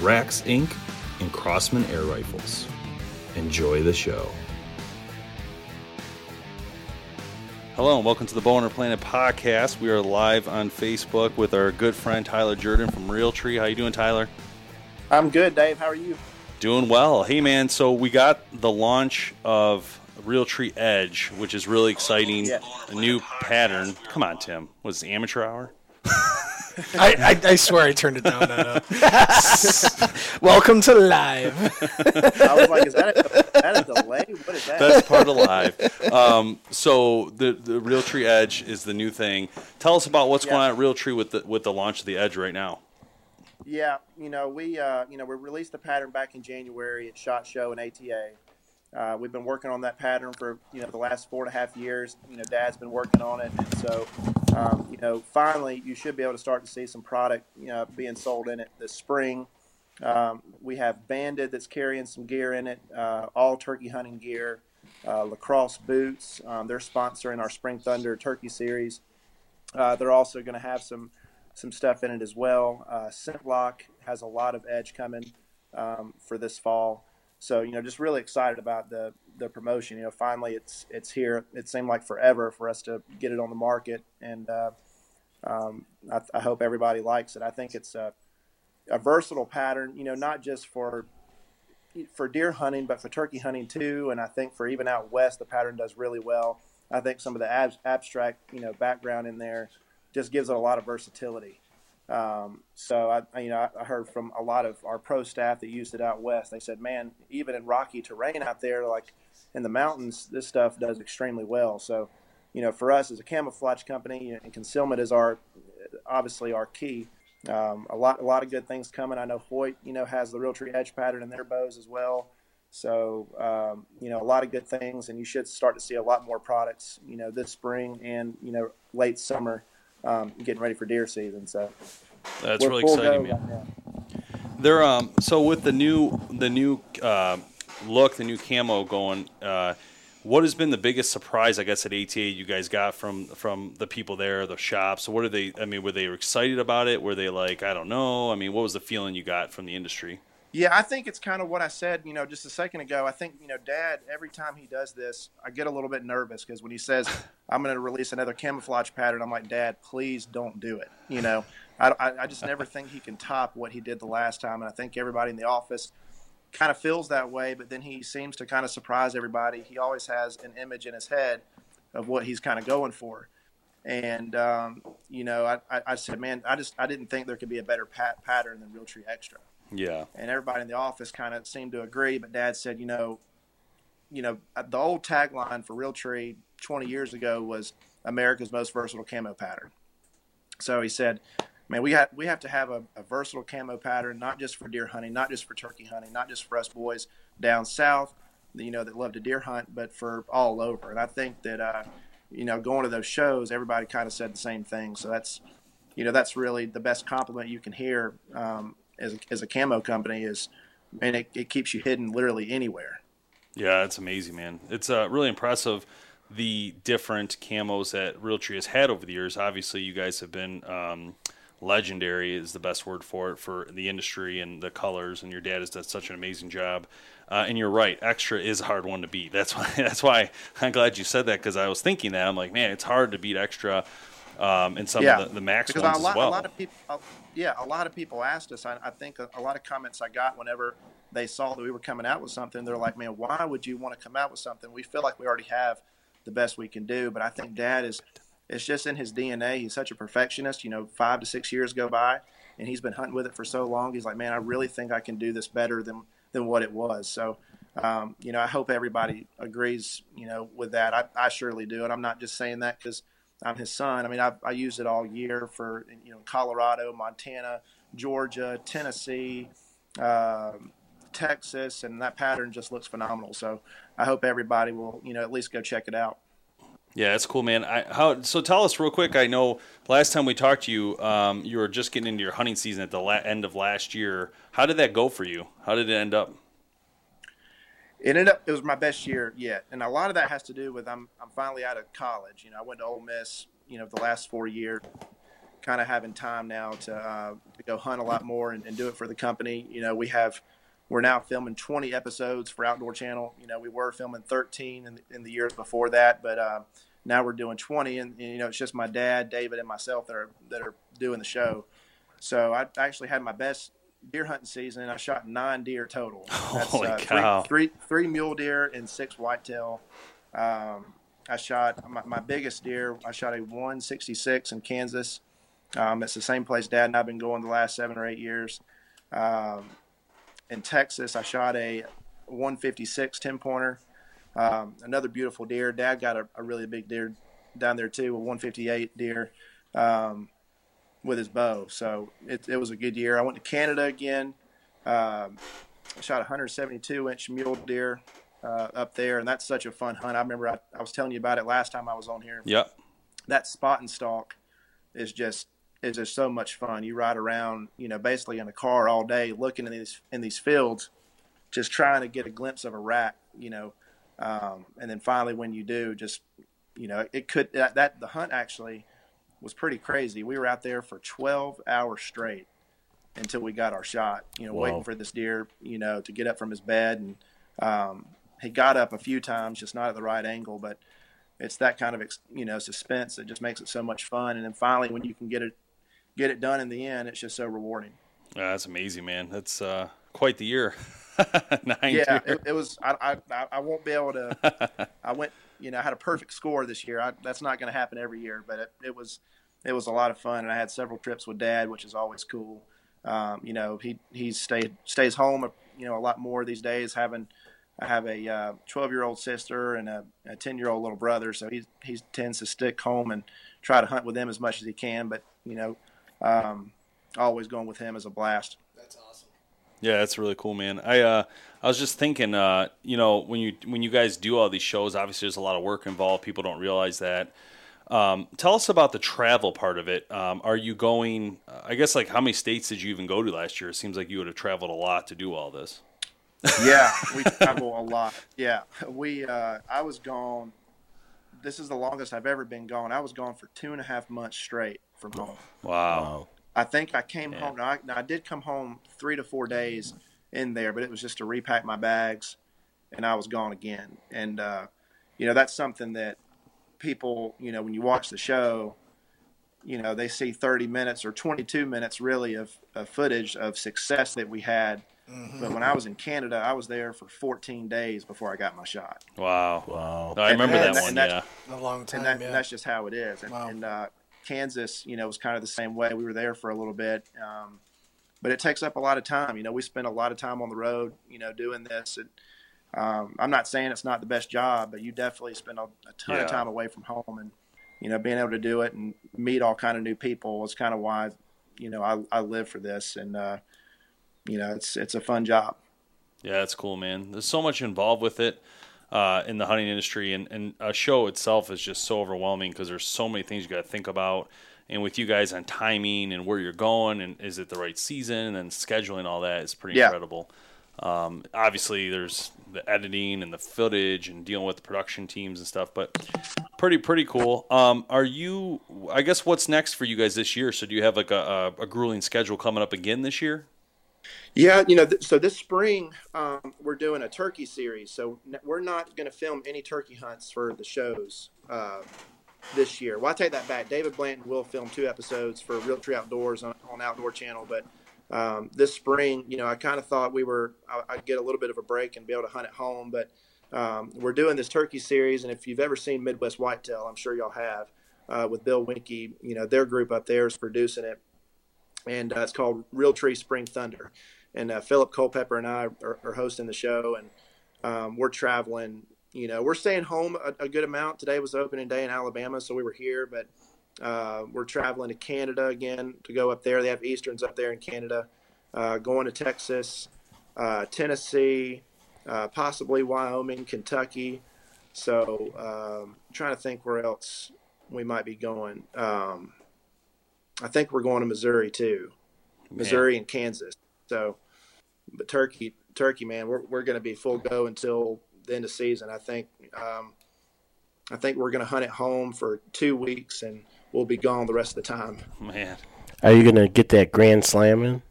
Rax Inc., and Crosman Air Rifles. Enjoy the show. Hello and welcome to the Bowhunter Planet podcast. We are live on Facebook with our good friend Tyler Jordan from Realtree. How you doing, Tyler? I'm good, Dave. How are you? Doing well. Hey, man. So we got the launch of Realtree Edge, which is really exciting. Yeah. A new pattern. Come on, Tim. Was it amateur hour? I, I, I swear I turned it down that up. Welcome to live. I was like, is that a, is that a delay? What is that? That's part of live. Um, so the the Realtree Edge is the new thing. Tell us about what's Yeah. going on at Realtree with the with the launch of the Edge right now. Yeah, you know, we uh, you know we released the pattern back in January at Shot Show and ATA. Uh, we've been working on that pattern for you know the last four and a half years. You know, Dad's been working on it, and so um, you know finally you should be able to start to see some product you know being sold in it this spring. Um, we have Banded that's carrying some gear in it, uh, all turkey hunting gear, uh, lacrosse boots. Um, they're sponsoring our Spring Thunder Turkey Series. Uh, they're also going to have some some stuff in it as well. Uh, ScentLok has a lot of edge coming um, for this fall, so you know, just really excited about the the promotion. You know, finally it's it's here. It seemed like forever for us to get it on the market, and uh, um, I, I hope everybody likes it. I think it's a a versatile pattern. You know, not just for for deer hunting, but for turkey hunting too. And I think for even out west, the pattern does really well. I think some of the ab- abstract, you know, background in there just gives it a lot of versatility. Um, so I, I- you know, I, heard from a lot of our pro staff that used it out west. They said, "Man, even in rocky terrain out there, like in the mountains, this stuff does extremely well." So, you know, for us as a camouflage company, and concealment is our obviously our key. Um, a lot, a lot of good things coming. I know Hoyt, you know, has the Realtree Edge pattern in their bows as well. So, um, you know, a lot of good things, and you should start to see a lot more products, you know, this spring and you know late summer, um, getting ready for deer season. So That's really exciting, man. right. They're um so with the new the new uh, look, the new camo going. Uh, what has been the biggest surprise, I guess, at ATA you guys got from from the people there, the shops? What are they? I mean, were they excited about it? Were they like, I don't know? I mean, what was the feeling you got from the industry? Yeah, I think it's kind of what I said, you know, just a second ago. I think, you know, Dad, every time he does this, I get a little bit nervous because when he says, I'm going to release another camouflage pattern, I'm like, Dad, please don't do it. You know, I, I, I just never think he can top what he did the last time. And I think everybody in the office kind of feels that way, but then he seems to kind of surprise everybody. He always has an image in his head of what he's kind of going for. And, um, you know, I, I, I said, man, I just, I didn't think there could be a better pat- pattern than Realtree Extra Yeah, and everybody in the office kind of seemed to agree. But Dad said, you know, you know, the old tagline for Realtree 20 years ago was America's most versatile camo pattern. So he said, man, we have we have to have a, a versatile camo pattern, not just for deer hunting, not just for turkey hunting, not just for us boys down south, you know, that love to deer hunt, but for all over. And I think that, uh, you know, going to those shows, everybody kind of said the same thing. So that's, you know, that's really the best compliment you can hear um, as, a, as a camo company is, and it, it keeps you hidden literally anywhere. Yeah, it's amazing, man. It's uh, really impressive the different camos that Realtree has had over the years. Obviously, you guys have been um, legendary is the best word for it for the industry and the colors. And your dad has done such an amazing job. Uh, and you're right, extra is a hard one to beat. That's why. That's why I'm glad you said that because I was thinking that I'm like, man, it's hard to beat extra. Um, and some yeah. of the, the max because ones lot, as well. A lot of people, uh, yeah, a lot of people asked us. I, I think a, a, lot of comments I got whenever they saw that we were coming out with something, they're like, "Man, why would you want to come out with something? We feel like we already have the best we can do." But I think Dad is, it's just in his DNA. He's such a perfectionist. You know, five to six years go by, and he's been hunting with it for so long. He's like, "Man, I really think I can do this better than than what it was." So. Um, you know, I hope everybody agrees, you know, with that. I, I surely do. And I'm not just saying that because I'm his son. I mean, I, I used it all year for you know Colorado, Montana, Georgia, Tennessee, uh, Texas, and that pattern just looks phenomenal. So I hope everybody will you know at least go check it out. Yeah, that's cool, man. I, how so? Tell us real quick. I know last time we talked to you, um, you were just getting into your hunting season at the la- end of last year. How did that go for you? How did it end up? It ended up it was my best year yet, and a lot of that has to do with I'm I'm finally out of college. You know, I went to Ole Miss. You know, the last four years, kind of having time now to uh, to go hunt a lot more and, and, do it for the company. You know, we have we're now filming 20 episodes for Outdoor Channel. You know, we were filming 13 in, in the years before that, but uh, now we're doing 20, and, and, you know, it's just my dad, David, and myself that are that are doing the show. So I actually had my best deer hunting season. I shot nine deer total. That's, Holy uh, cow! Three, three, three mule deer and six whitetail. Um, I shot my, my, biggest deer. I shot a 166 in Kansas. Um, it's the same place Dad and I've been going the last seven or eight years. Um, in Texas, I shot a 156 10 pointer. Um, another beautiful deer. Dad got a, a, really big deer down there too, a 158 deer. Um, with his bow. So it, it was a good year. I went to Canada again. Um, I shot 172 inch mule deer uh, up there, and that's such a fun hunt. I remember I, I, was telling you about it last time I was on here. Yep. That spot and stalk is just is just so much fun. You ride around, you know, basically in a car all day, looking in these in these fields, just trying to get a glimpse of a rack, you know, um, and then finally when you do, just you know, it could that, that the hunt actually was pretty crazy. We were out there for 12 hours straight until we got our shot. You know, Whoa. waiting for this deer, you know, to get up from his bed, and um, he got up a few times, just not at the right angle. But it's that kind of you know suspense that just makes it so much fun. And then finally, when you can get it get it done in the end, it's just so rewarding. Yeah, that's amazing, man. That's uh, quite the year. yeah, it, it, was. I, I I won't be able to. I went you know, I had a perfect score this year. I, that's not going to happen every year, but it, it, was it was a lot of fun, and I had several trips with Dad, which is always cool. Um, you know, he he stayed stays home, you know, a lot more these days. Having I have a 12 uh, year old sister and a 10 year old little brother, so he he tends to stick home and try to hunt with them as much as he can. But you know, um, always going with him is a blast. That's awesome. Yeah, that's really cool, man. I uh, I was just thinking, uh, you know, when you when you guys do all these shows, obviously there's a lot of work involved. People don't realize that. Um, tell us about the travel part of it. Um, are you going? I guess like how many states did you even go to last year? It seems like you would have traveled a lot to do all this. yeah, we travel a lot. Yeah, we. Uh, I was gone. This is the longest I've ever been gone. I was gone for two and a half months straight from home. Wow. I think I came yeah. home. Now I, now I did come home three to four days in there, but it was just to repack my bags, and I was gone again. And uh, you know that's something that people, you know, when you watch the show, you know they see 30 minutes or 22 minutes really of, of footage of success that we had. Mm-hmm. But when I was in Canada, I was there for 14 days before I got my shot. Wow, wow! I remember and, that and, one. And yeah, a long time. And, that, yeah. and, that's just how it is. And, wow. and uh, Kansas, you know, was kind of the same way. We were there for a little bit. Um, but it takes up a lot of time. You know, we spend a lot of time on the road, you know, doing this. And um, I'm not saying it's not the best job, but you definitely spend a, a ton yeah. of time away from home, and you know, being able to do it and meet all kind of new people is kind of why, you know, I, I live for this, and uh, you know, it's it's a fun job. Yeah, it's cool, man. There's so much involved with it. Uh, in the hunting industry, and, and a show itself is just so overwhelming because there's so many things you got to think about. And with you guys on timing and where you're going, and is it the right season, and then scheduling all that is pretty Yeah. incredible. Um, obviously, there's the editing and the footage and dealing with the production teams and stuff, but pretty pretty cool. Um, are you? I guess what's next for you guys this year? So do you have like a, a, a grueling schedule coming up again this year? Yeah, you know, th- so this spring um, we're doing a turkey series. So n- we're not going to film any turkey hunts for the shows uh, this year. Well, I take that back. David Blanton will film two episodes for Realtree Outdoors on, on Outdoor Channel, but um, this spring, you know, I kind of thought we were I- I'd get a little bit of a break and be able to hunt at home, but um, we're doing this turkey series, and if you've ever seen Midwest Whitetail, I'm sure y'all have. Uh, with Bill Winke. you know, their group up there is producing it, and uh, it's called Realtree Spring Thunder and uh, Phillip Culpepper and I are, are hosting the show, and um, we're traveling. You know, we're staying home a, a good amount. Today was opening day in Alabama, so we were here, but uh, we're traveling to Canada again to go up there. They have Easterns up there in Canada. Uh, going to Texas, uh, Tennessee, uh, possibly Wyoming, Kentucky. So um, trying to think where else we might be going. Um, I think we're going to Missouri too, Missouri and Kansas. So, but Turkey, Turkey, man, we're we're going to be full go until the end of season. I think, um, I think we're going to hunt at home for two weeks, and we'll be gone the rest of the time. Man, Are you gonna get that grand slam in?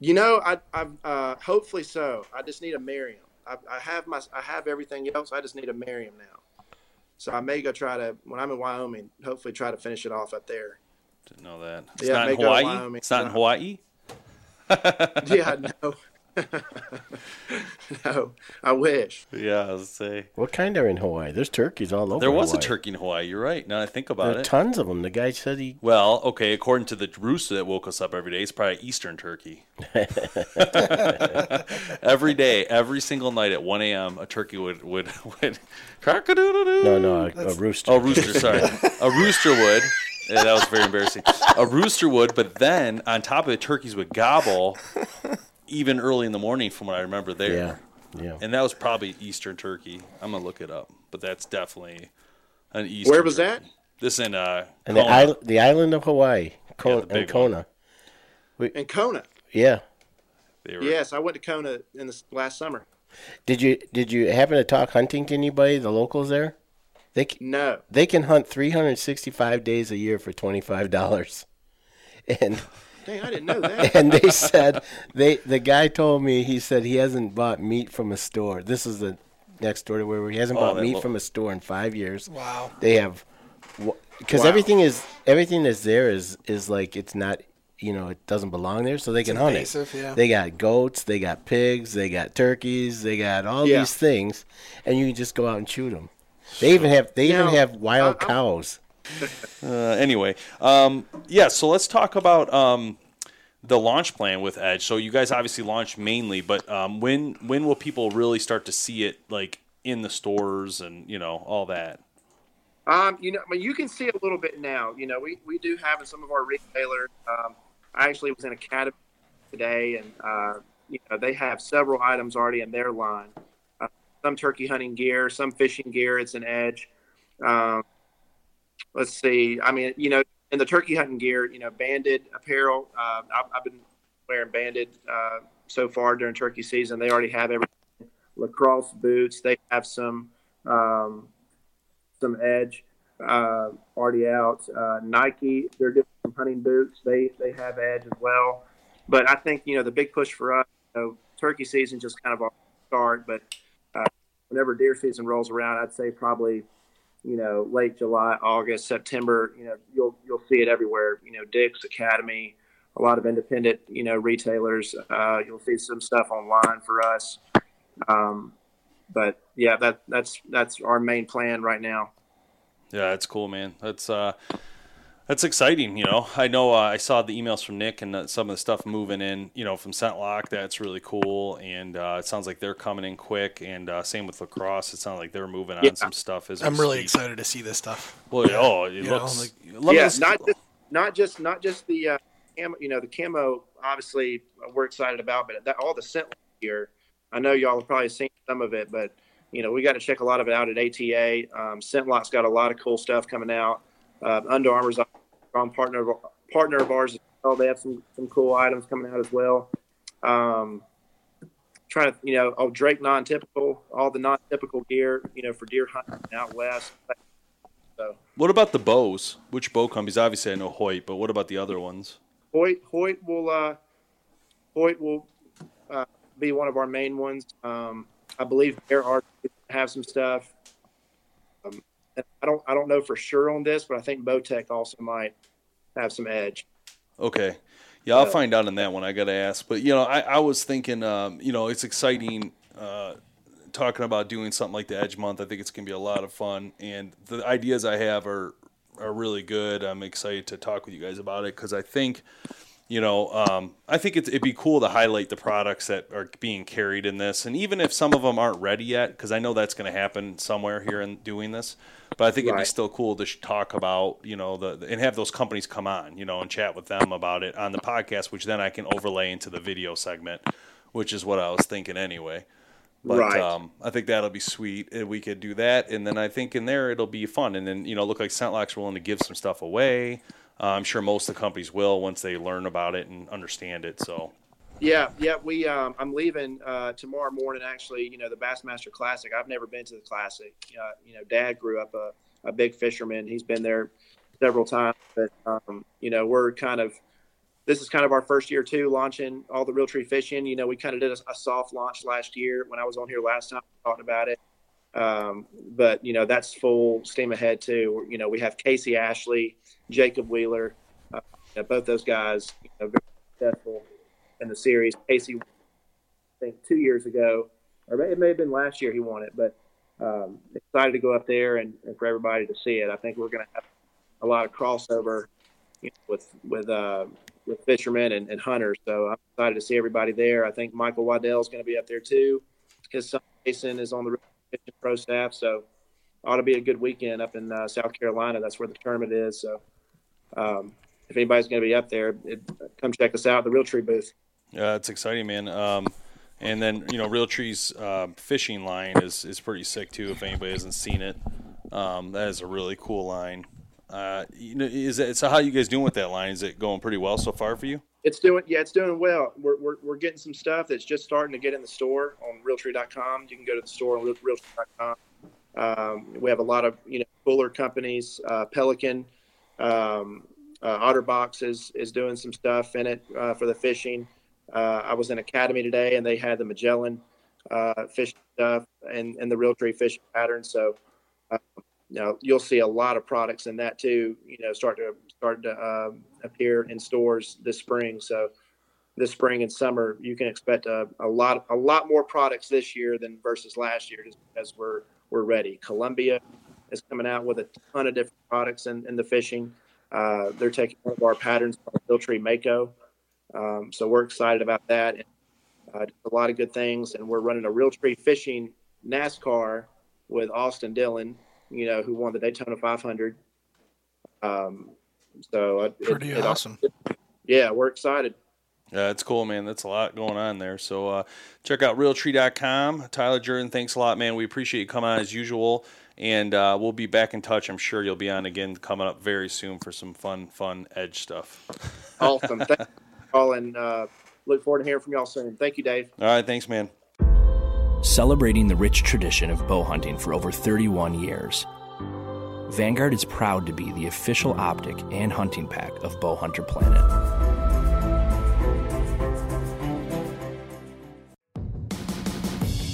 You know, I, I, uh, hopefully so. I just need a Merriam. I, I have my, I have everything else. I just need a Merriam now. So I may go try to when I'm in Wyoming. Hopefully, try to finish it off up there. Didn't know that. It's Yeah, not in may go to Hawaii. Wyoming. It's not in Hawaii. Yeah, no, no. I wish. Yeah, I was say What kind are in Hawaii? There's turkeys all over. there was a turkey in Hawaii. You're right. Now I think There about are it. tons of them. The guy said he. Well, okay, according to the rooster that woke us up every day, it's probably Eastern turkey. every day, every single night at 1 a.m., a turkey would would would cock-a-doodle-doo. No, no, a, a rooster. Oh, rooster, sorry. a rooster would. Yeah, that was very embarrassing. A rooster would, but then on top of it, turkeys would gobble even early in the morning, from what I remember there. Yeah, yeah. And that was probably Eastern turkey. I'm gonna look it up, but that's definitely an Eastern. Where was turkey. that? This in uh, and the, Kona. island, the island of Hawaii, Kona, the big and Kona. In Kona. Yeah. They were, Yes, I went to Kona in the last summer. Did you did you happen to talk hunting to anybody? The locals there, they c- No. they can hunt 365 days a year for twenty five dollars, and Dang, I didn't know that. and they said they the guy told me he said he hasn't bought meat from a store. This is the next door to where he hasn't Oh, bought meat lo- from a store in five years. Wow. They have because Wow. everything is everything that's there is is like it's not you know it doesn't belong there, so they can hunt it. yeah. They got goats, they got pigs, they got turkeys, they got all Yeah. these things, and you can just go out and shoot them. They even have they Now, even have wild I- I- cows. Uh, anyway, um, yeah. So let's talk about um, the launch plan with Edge. So you guys obviously launched mainly, but um, when when will people really start to see it like in the stores and you know all that? Um, you know, I mean, you can see a little bit now. You know, we, we do have in some of our retailers. Um, I actually was in Academy today, and uh, you know they have several items already in their line. Some turkey hunting gear, some fishing gear. It's an edge. Um, let's see. I mean, you know, in the turkey hunting gear, you know, banded apparel. Uh, I've, I've been wearing banded uh, so far during turkey season. They already have everything. Lacrosse boots. They have some. Um, some edge uh, already out. Uh, Nike, they're doing some hunting boots. They they have edge as well. But I think you know the big push for us, you know, turkey season just kind of start. But whenever deer season rolls around, I'd say probably you know late July, August, September. You know you'll you'll see it everywhere. You know Dick's Academy, a lot of independent you know retailers. Uh, you'll see some stuff online for us. Um, but yeah, that that's that's our main plan right now. Yeah, that's cool, man. That's uh, that's exciting. You know, I know uh, I saw the emails from Nick and uh, some of the stuff moving in. You know, from ScentLok. That's really cool, and uh, it sounds like they're coming in quick. And uh, same with Lacrosse. It sounds like they're moving on Yeah. some stuff. As I'm really speak. excited to see this stuff. Well, oh, it You know, looks. like- yeah, just- not just not just not just the uh, camo. You know, the camo. Obviously, uh, we're excited about, but that all the scent gear. I know y'all have probably seen some of it, but you know, we got to check a lot of it out at ATA. Um, ScentLok's got a lot of cool stuff coming out. Uh, Under Armour's a strong partner of, partner of ours as well. They have some some cool items coming out as well. Um, trying to, you know, oh Drake non-typical, all the non-typical gear, you know, for deer hunting out west. So What about the bows? Which bow companies? Obviously, I know Hoyt, but what about the other ones? Hoyt Hoyt will uh, Hoyt will uh, be one of our main ones. Um, I believe Bear Art have some stuff. I don't I don't know for sure on this, but I think Bowtech also might have some edge. Okay. Yeah, I'll find out on that one. I got to ask. But, you know, I, I was thinking, um, you know, it's exciting uh, talking about doing something like the Edge Month. I think it's going to be a lot of fun. And the ideas I have are, are really good. I'm excited to talk with you guys about it because I think, you know, um, I think it'd be cool to highlight the products that are being carried in this. And even if some of them aren't ready yet, because I know that's going to happen somewhere here in doing this. But I think it'd be still cool to talk about, you know, the and have those companies come on, you know, and chat with them about it on the podcast, which then I can overlay into the video segment, which is what I was thinking anyway. But Right. um, I think that'll be sweet. and We could do that, and then I think in there it'll be fun. And then you know, look like ScentLok's willing to give some stuff away. Uh, I'm sure most of the companies will once they learn about it and understand it. So Yeah, yeah. We um, I'm leaving uh, tomorrow morning. Actually, you know, the Bassmaster Classic. I've never been to the Classic. Uh, you know, Dad grew up a, a big fisherman. He's been there several times. But um, you know, we're kind of this is kind of our first year too, launching all the Realtree fishing. You know, we kind of did a, a soft launch last year when I was on here last time talking about it. Um, but you know, that's full steam ahead too. You know, we have Casey Ashley, Jacob Wheeler, uh, you know, both those guys. You know, very successful in the series. Casey, I think two years ago, or it may have been last year he won it, but um, excited to go up there and, and for everybody to see it. I think we're going to have a lot of crossover you know, with with uh, with fishermen and, and hunters. So I'm excited to see everybody there. I think Michael Waddell is going to be up there too. His son Jason is on the pro staff, so ought to be a good weekend up in uh, South Carolina. That's where the tournament is. So um, if anybody's going to be up there, it, come check us out at the Realtree booth. yeah, it's exciting, man. Um, and then you know, Realtree's uh, fishing line is is pretty sick too. If anybody hasn't seen it, um, that is a really cool line. Uh, you know, is it so? How you guys doing with that line? Is it going pretty well so far for you? It's doing, yeah, it's doing well. We're, we're, we're getting some stuff that's just starting to get in the store on realtree.com. You can go to the store on realtree.com. Um, we have a lot of, you know, cooler companies, uh, Pelican, um, uh, Otterbox is, is doing some stuff in it, uh, for the fishing. Uh, I was in Academy today and they had the Magellan, uh, fish stuff and, and the Realtree fishing pattern. So, uh, you know, you'll see a lot of products in that too, you know, start to start to um, appear in stores this spring. So this spring and summer, you can expect a, a lot a lot more products this year than versus last year, just because we're we're ready. Columbia is coming out with a ton of different products in, in the fishing. Uh, they're taking one of our patterns called Filtree Mako. Um, so we're excited about that. And, uh, a lot of good things, and we're running a Realtree fishing NASCAR with Austin Dillon, you know, who won the Daytona 500. Um, so it, Pretty it- it- awesome. yeah, we're excited. Yeah, it's cool, man. That's a lot going on there. So uh, check out realtree.com. Tyler Jordan, thanks a lot, man. We appreciate you coming on as usual. And uh, we'll be back in touch. I'm sure you'll be on again coming up very soon for some fun, fun edge stuff. Awesome. Thank you all, and uh, look forward to hearing from y'all soon. Thank you, Dave. All right, thanks, man. Celebrating the rich tradition of bow hunting for over 31 years. Vanguard is proud to be the official optic and hunting pack of Bowhunter Planet.